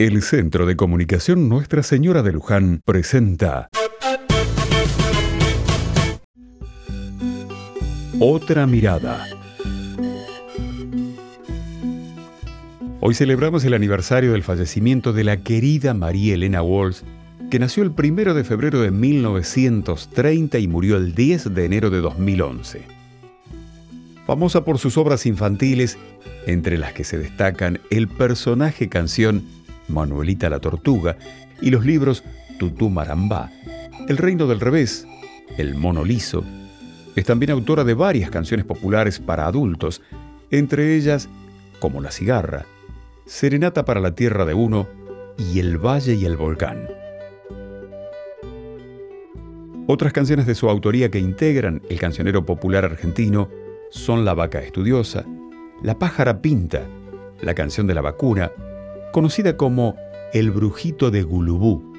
El Centro de Comunicación Nuestra Señora de Luján presenta Otra mirada. Hoy celebramos el aniversario del fallecimiento de la querida María Elena Walsh, que nació el 1 de febrero de 1930 y murió el 10 de enero de 2011. Famosa por sus obras infantiles, entre las que se destacan el personaje canción Manuelita la Tortuga y los libros Tutú Marambá, El Reino del Revés, El Mono Liso. Es también autora de varias canciones populares para adultos, entre ellas como La Cigarra, Serenata para la Tierra de Uno y El Valle y el Volcán. Otras canciones de su autoría que integran el cancionero popular argentino son La Vaca Estudiosa, La Pájara Pinta, La Canción de la Vacuna, conocida como El Brujito de Gulubú,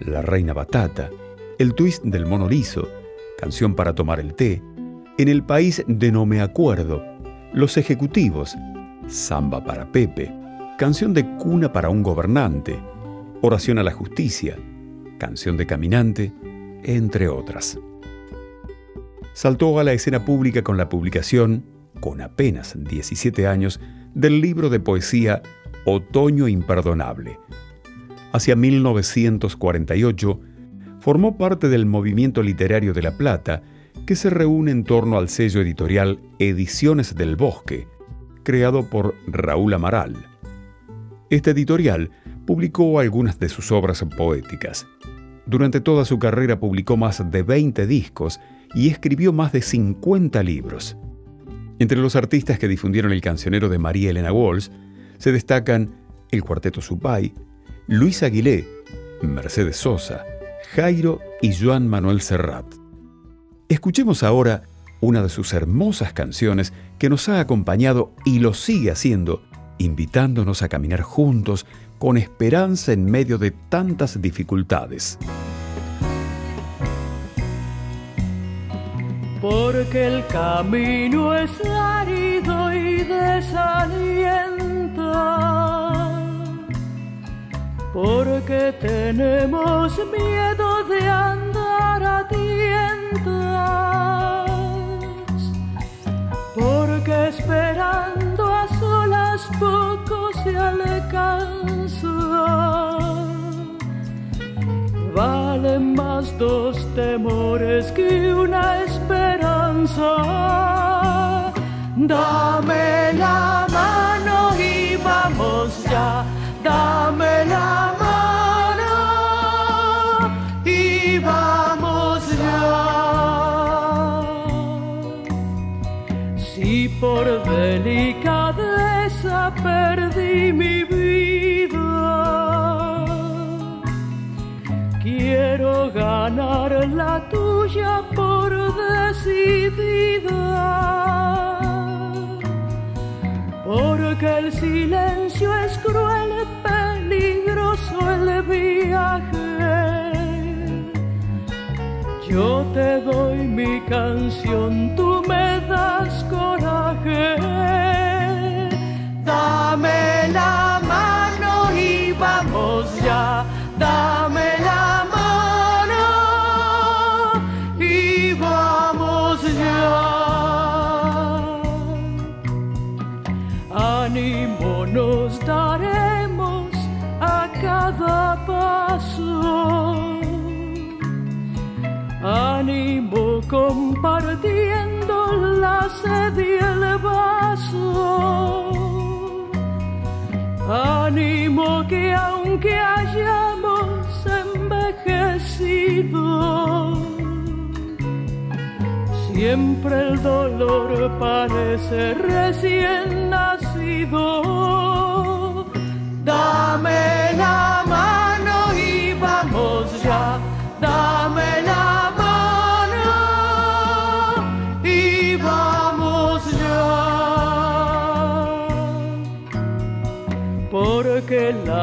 La Reina Batata, El Twist del Mono Liso, Canción para tomar el té, En el país de No Me Acuerdo, Los Ejecutivos, Samba para Pepe, Canción de Cuna para un Gobernante, Oración a la Justicia, Canción de Caminante, entre otras. Saltó a la escena pública con la publicación, con apenas 17 años, del libro de poesía Otoño Imperdonable. Hacia 1948, formó parte del movimiento literario de La Plata, que se reúne en torno al sello editorial Ediciones del Bosque, creado por Raúl Amaral. Este editorial publicó algunas de sus obras poéticas. Durante toda su carrera publicó más de 20 discos y escribió más de 50 libros. Entre los artistas que difundieron el cancionero de María Elena Walsh se destacan el Cuarteto Supay, Luis Aguilé, Mercedes Sosa, Jairo y Joan Manuel Serrat. Escuchemos ahora una de sus hermosas canciones que nos ha acompañado y lo sigue haciendo, invitándonos a caminar juntos con esperanza en medio de tantas dificultades. Porque el camino es árido y porque tenemos miedo de andar a tientas, porque esperando a solas poco se alcanza. Valen más dos temores que una esperanza. Dame Si por delicadeza perdí mi vida, quiero ganar la tuya por decidida porque el silencio es cruel, peligroso el viaje. Yo te doy mi canción, tú me das Dame la mano y vamos ya, dame la mano y vamos ya. ánimo nos daremos a cada paso. Ánimo compartiendo la sed y el vaso. Ánimo que aunque hayamos envejecido, Siempre el dolor parece recién nacido. Dame la mano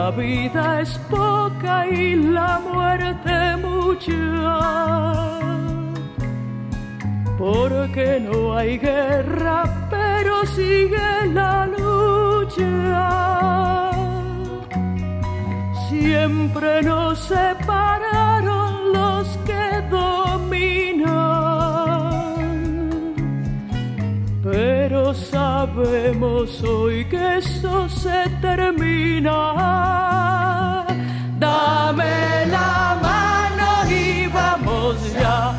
la vida es poca y la muerte mucha porque no hay guerra, pero sigue la lucha. siempre nos separaron pero sabemos hoy que eso se termina. Dame la mano y vamos ya.